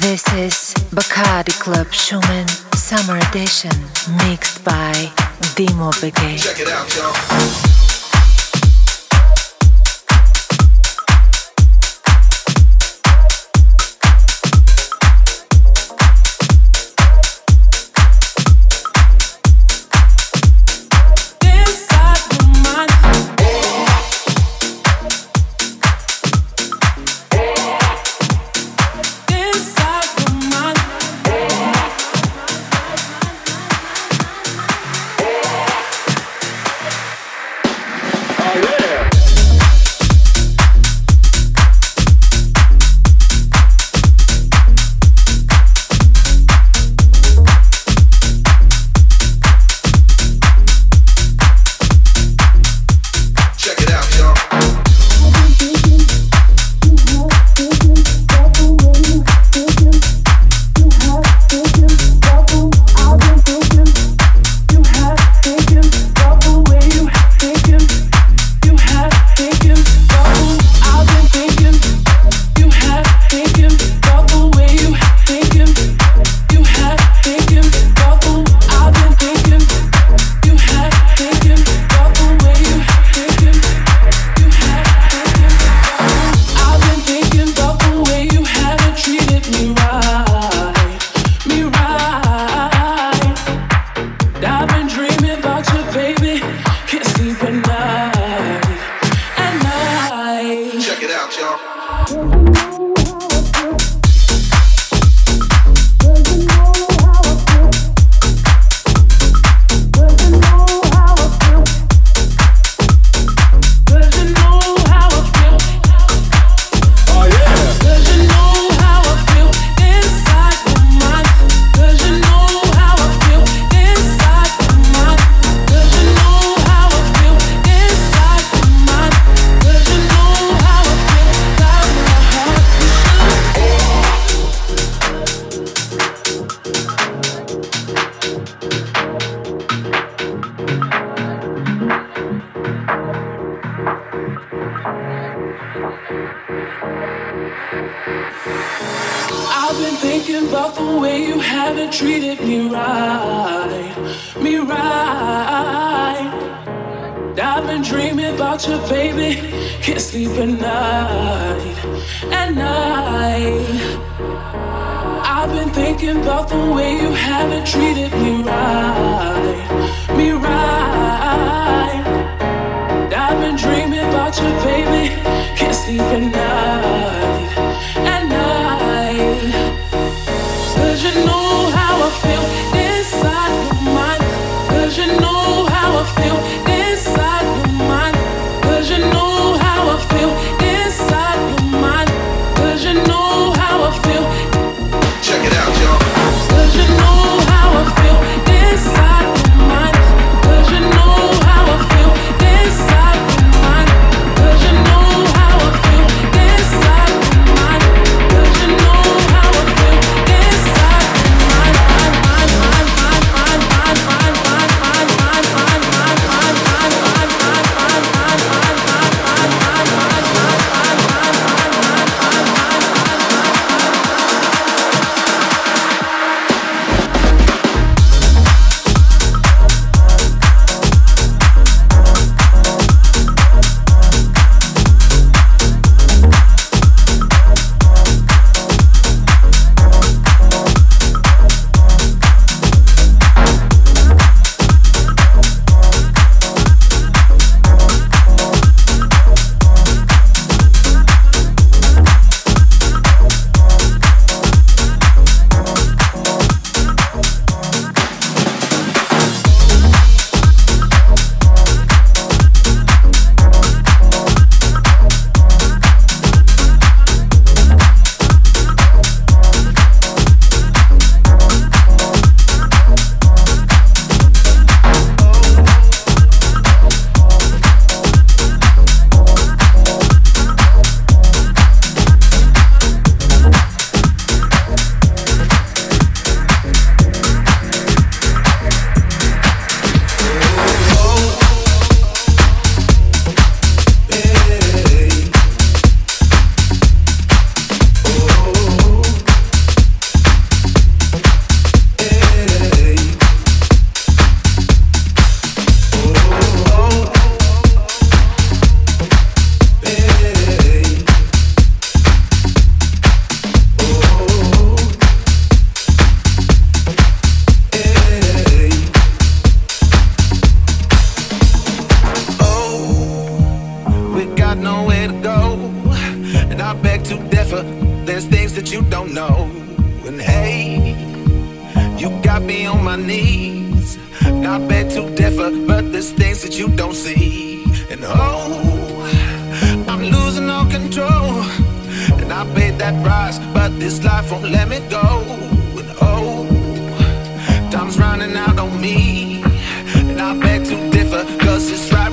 This is Bacardi Club Shumen Summer Edition, mixed by DiMO BG. Check it out, y'all. y'all. Not bad to differ, but there's things that you don't see. And oh, I'm losing all control. And I paid that price, but this life won't let me go. And oh, time's running out on me. And I beg to differ, cause it's right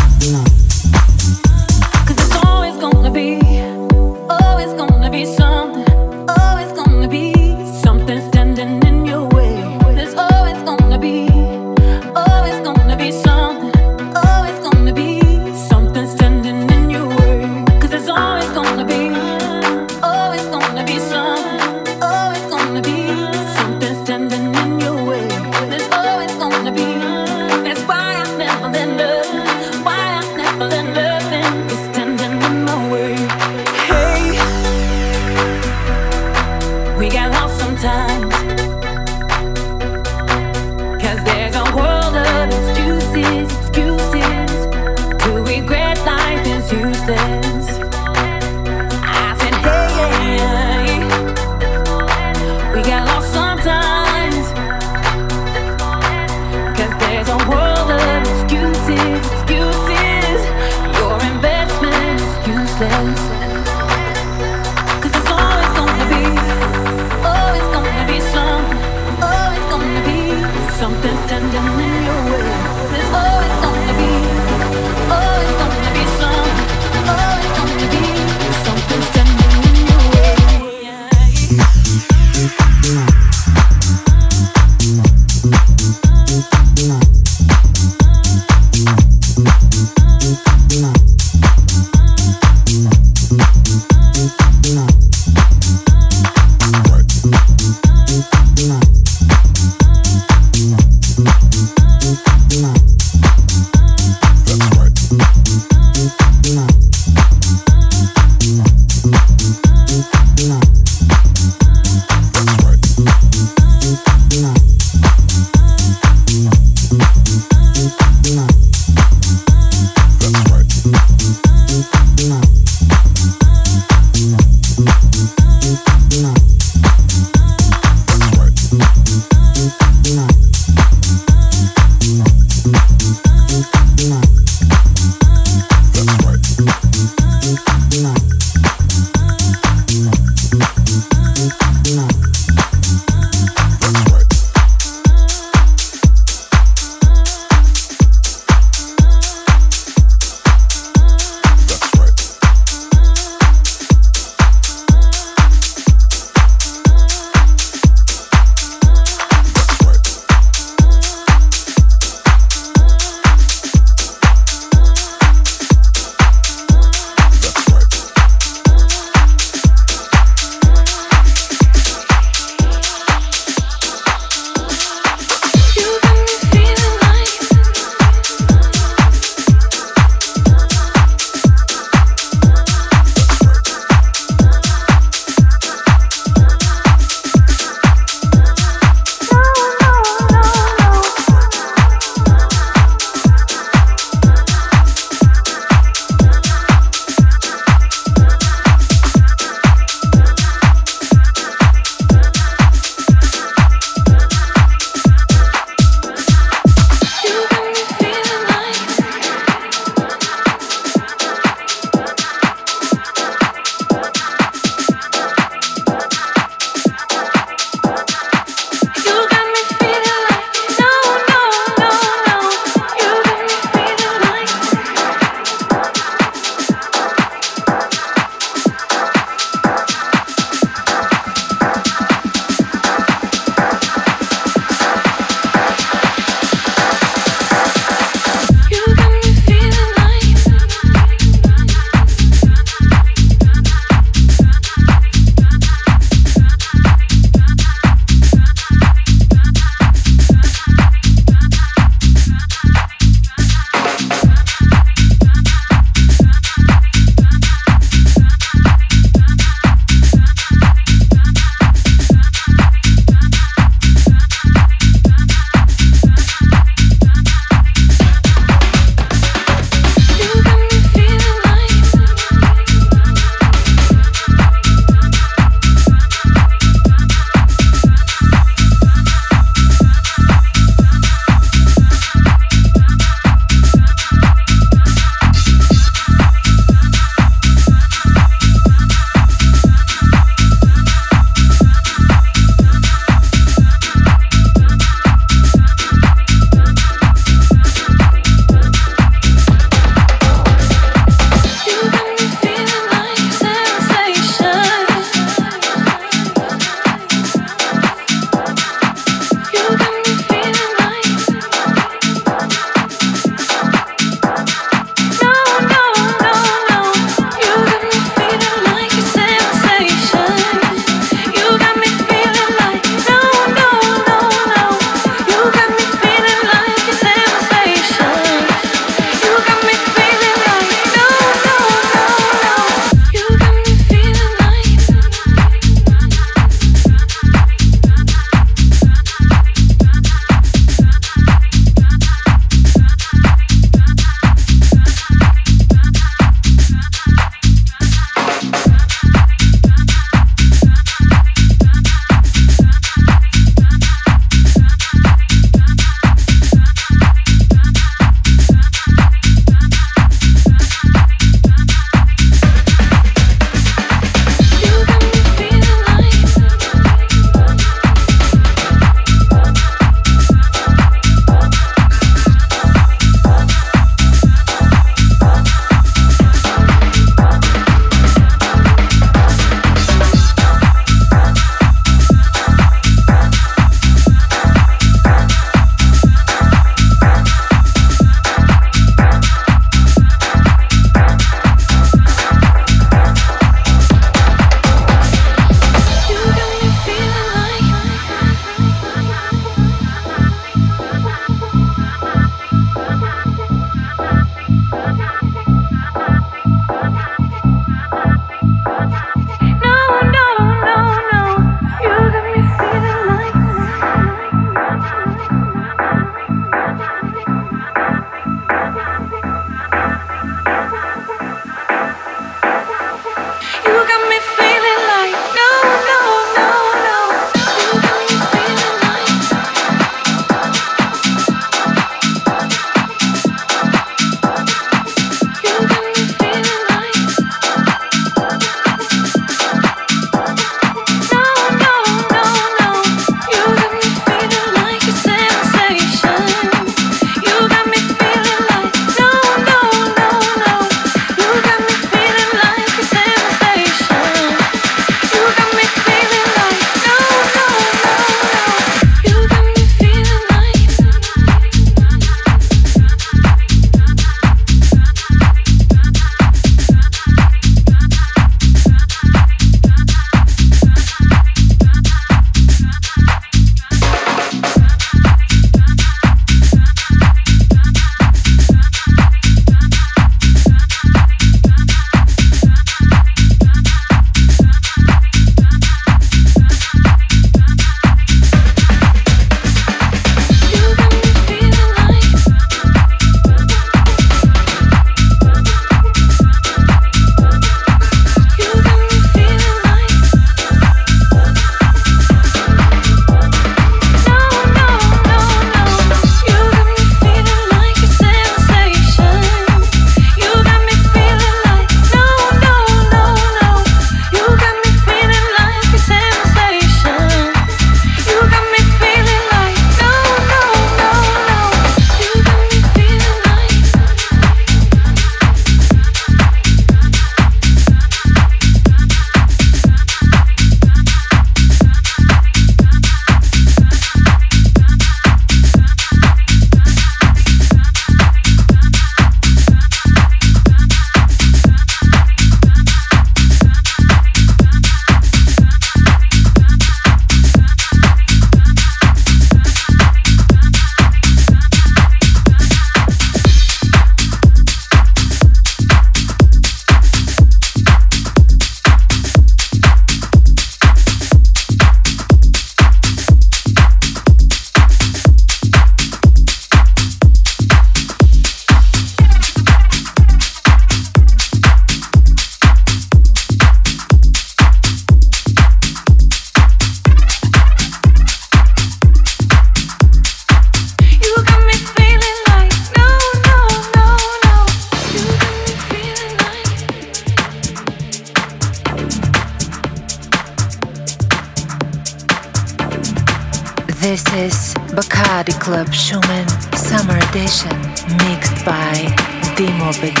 BG.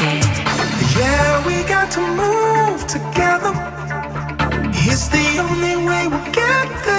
Yeah, we got to move together. It's the only way we'll get there.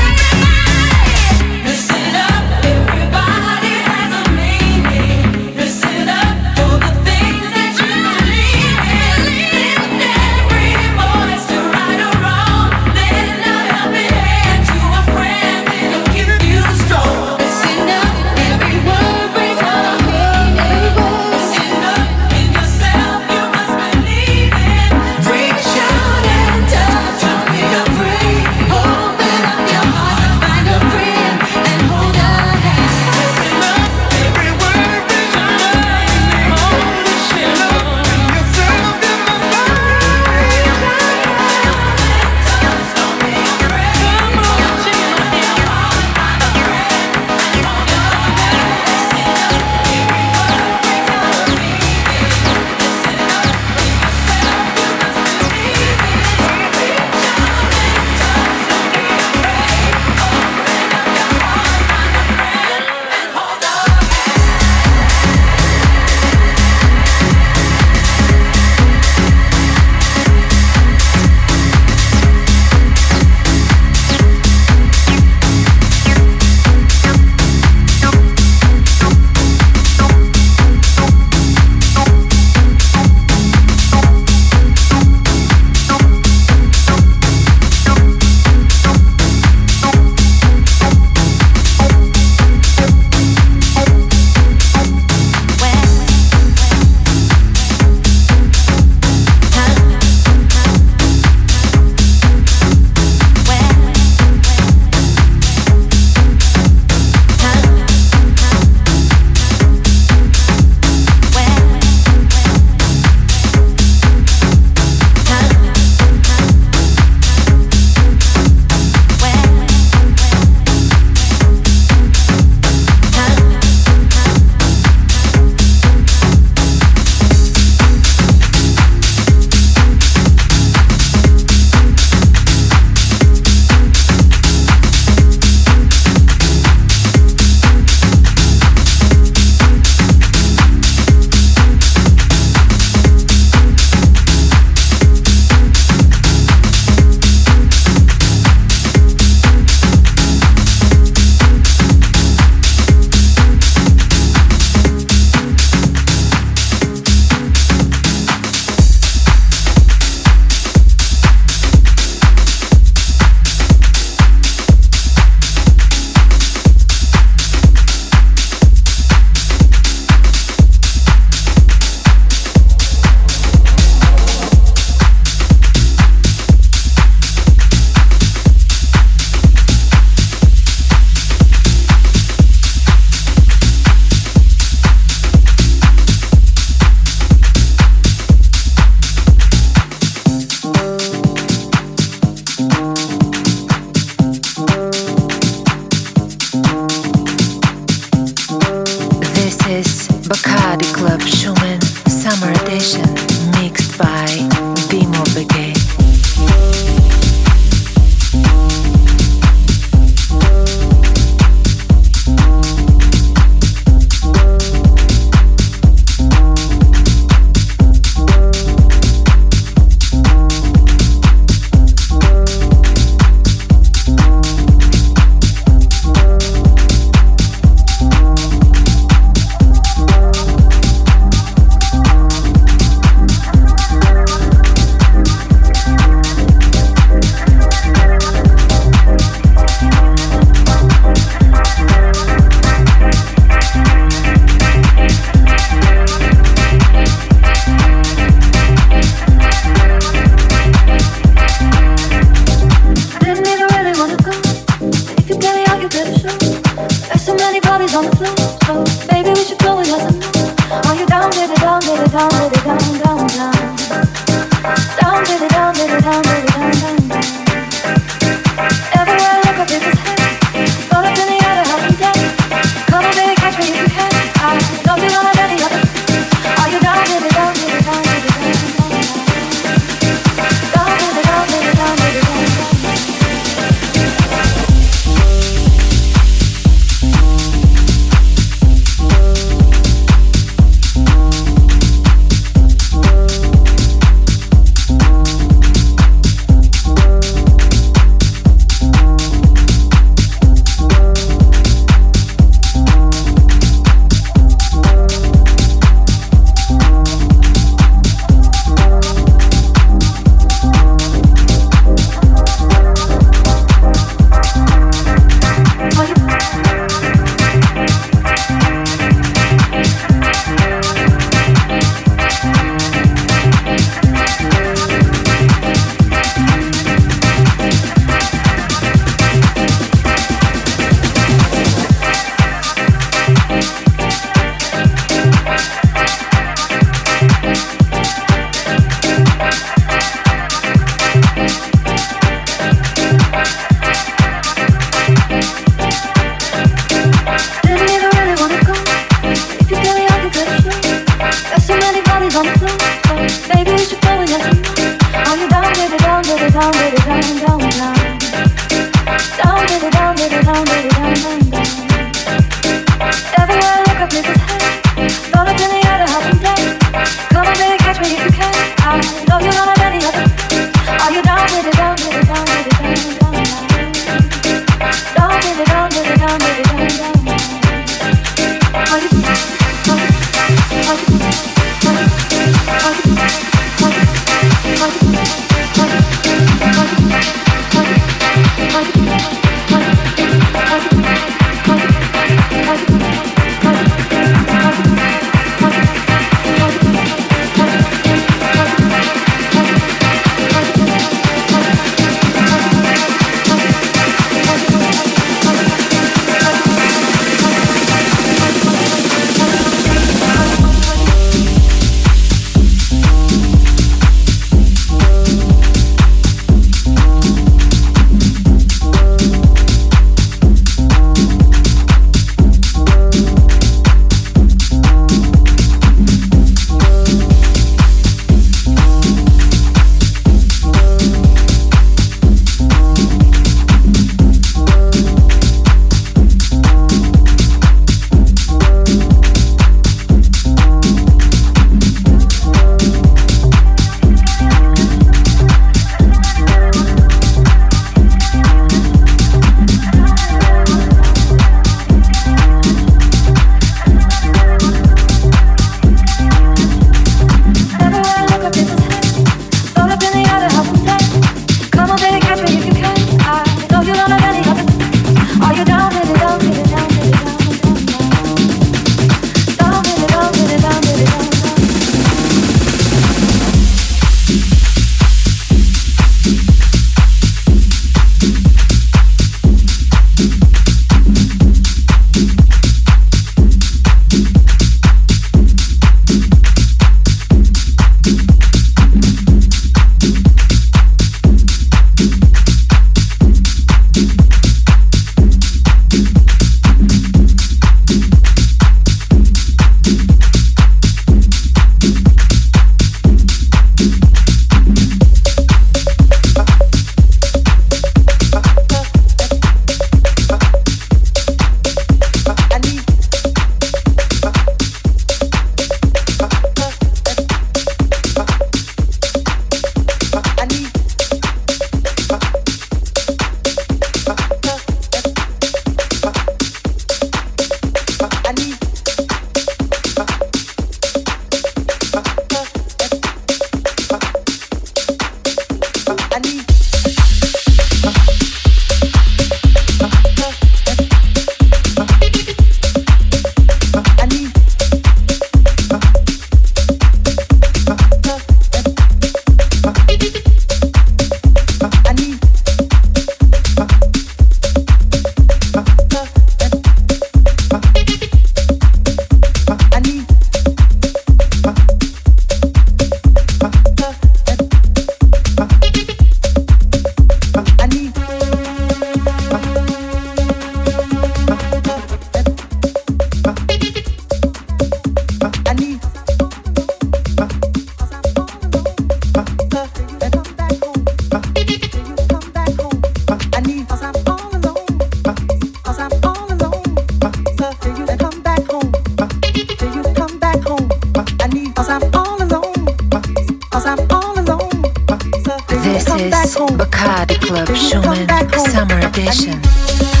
Club Shumen Summer Edition.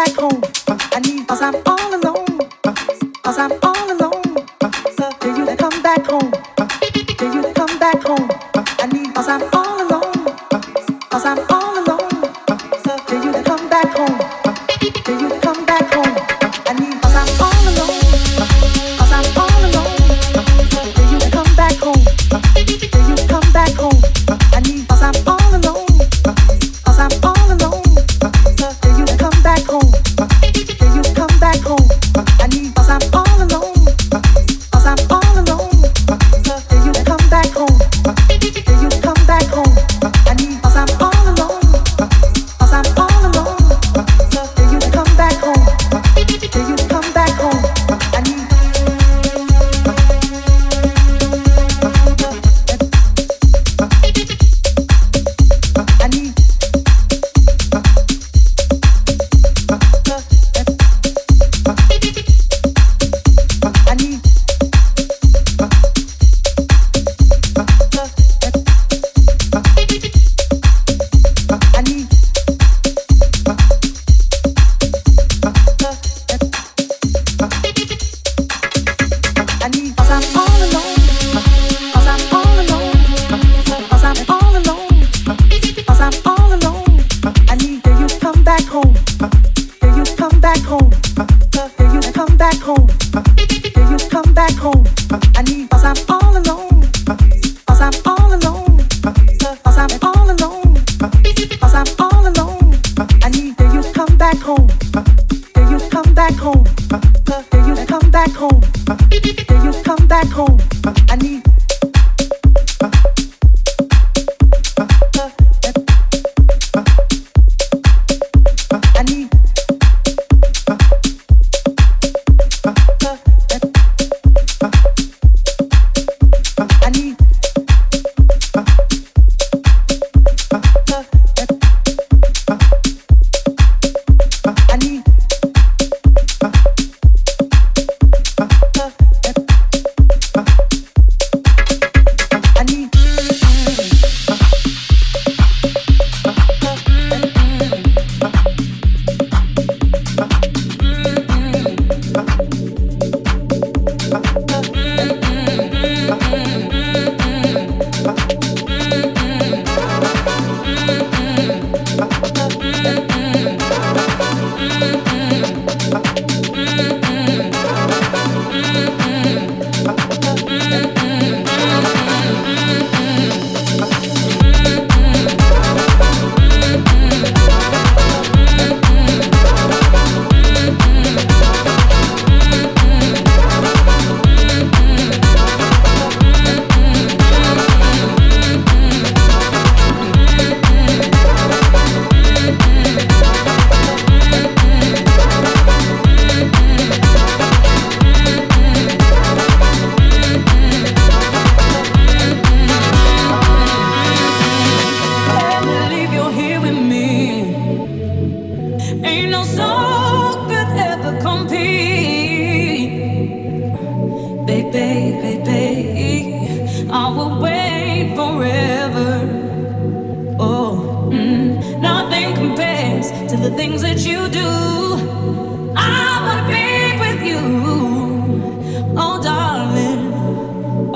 Back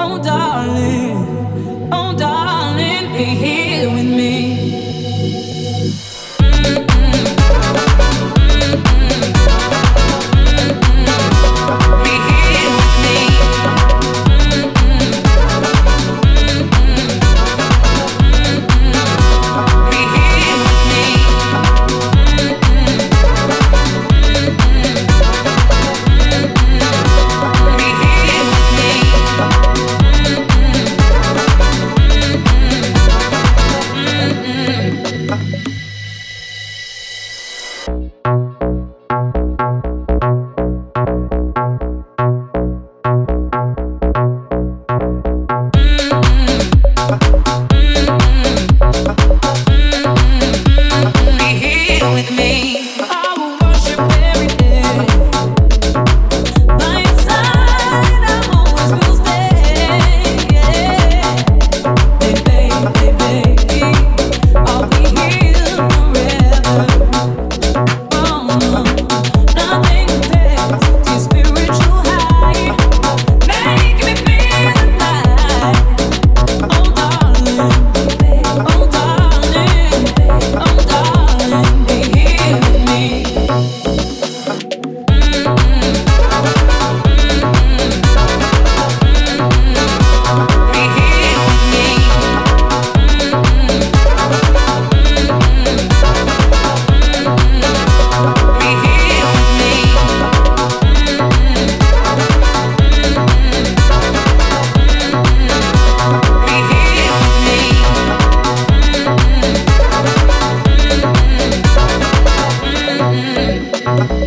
Oh, with oh, me.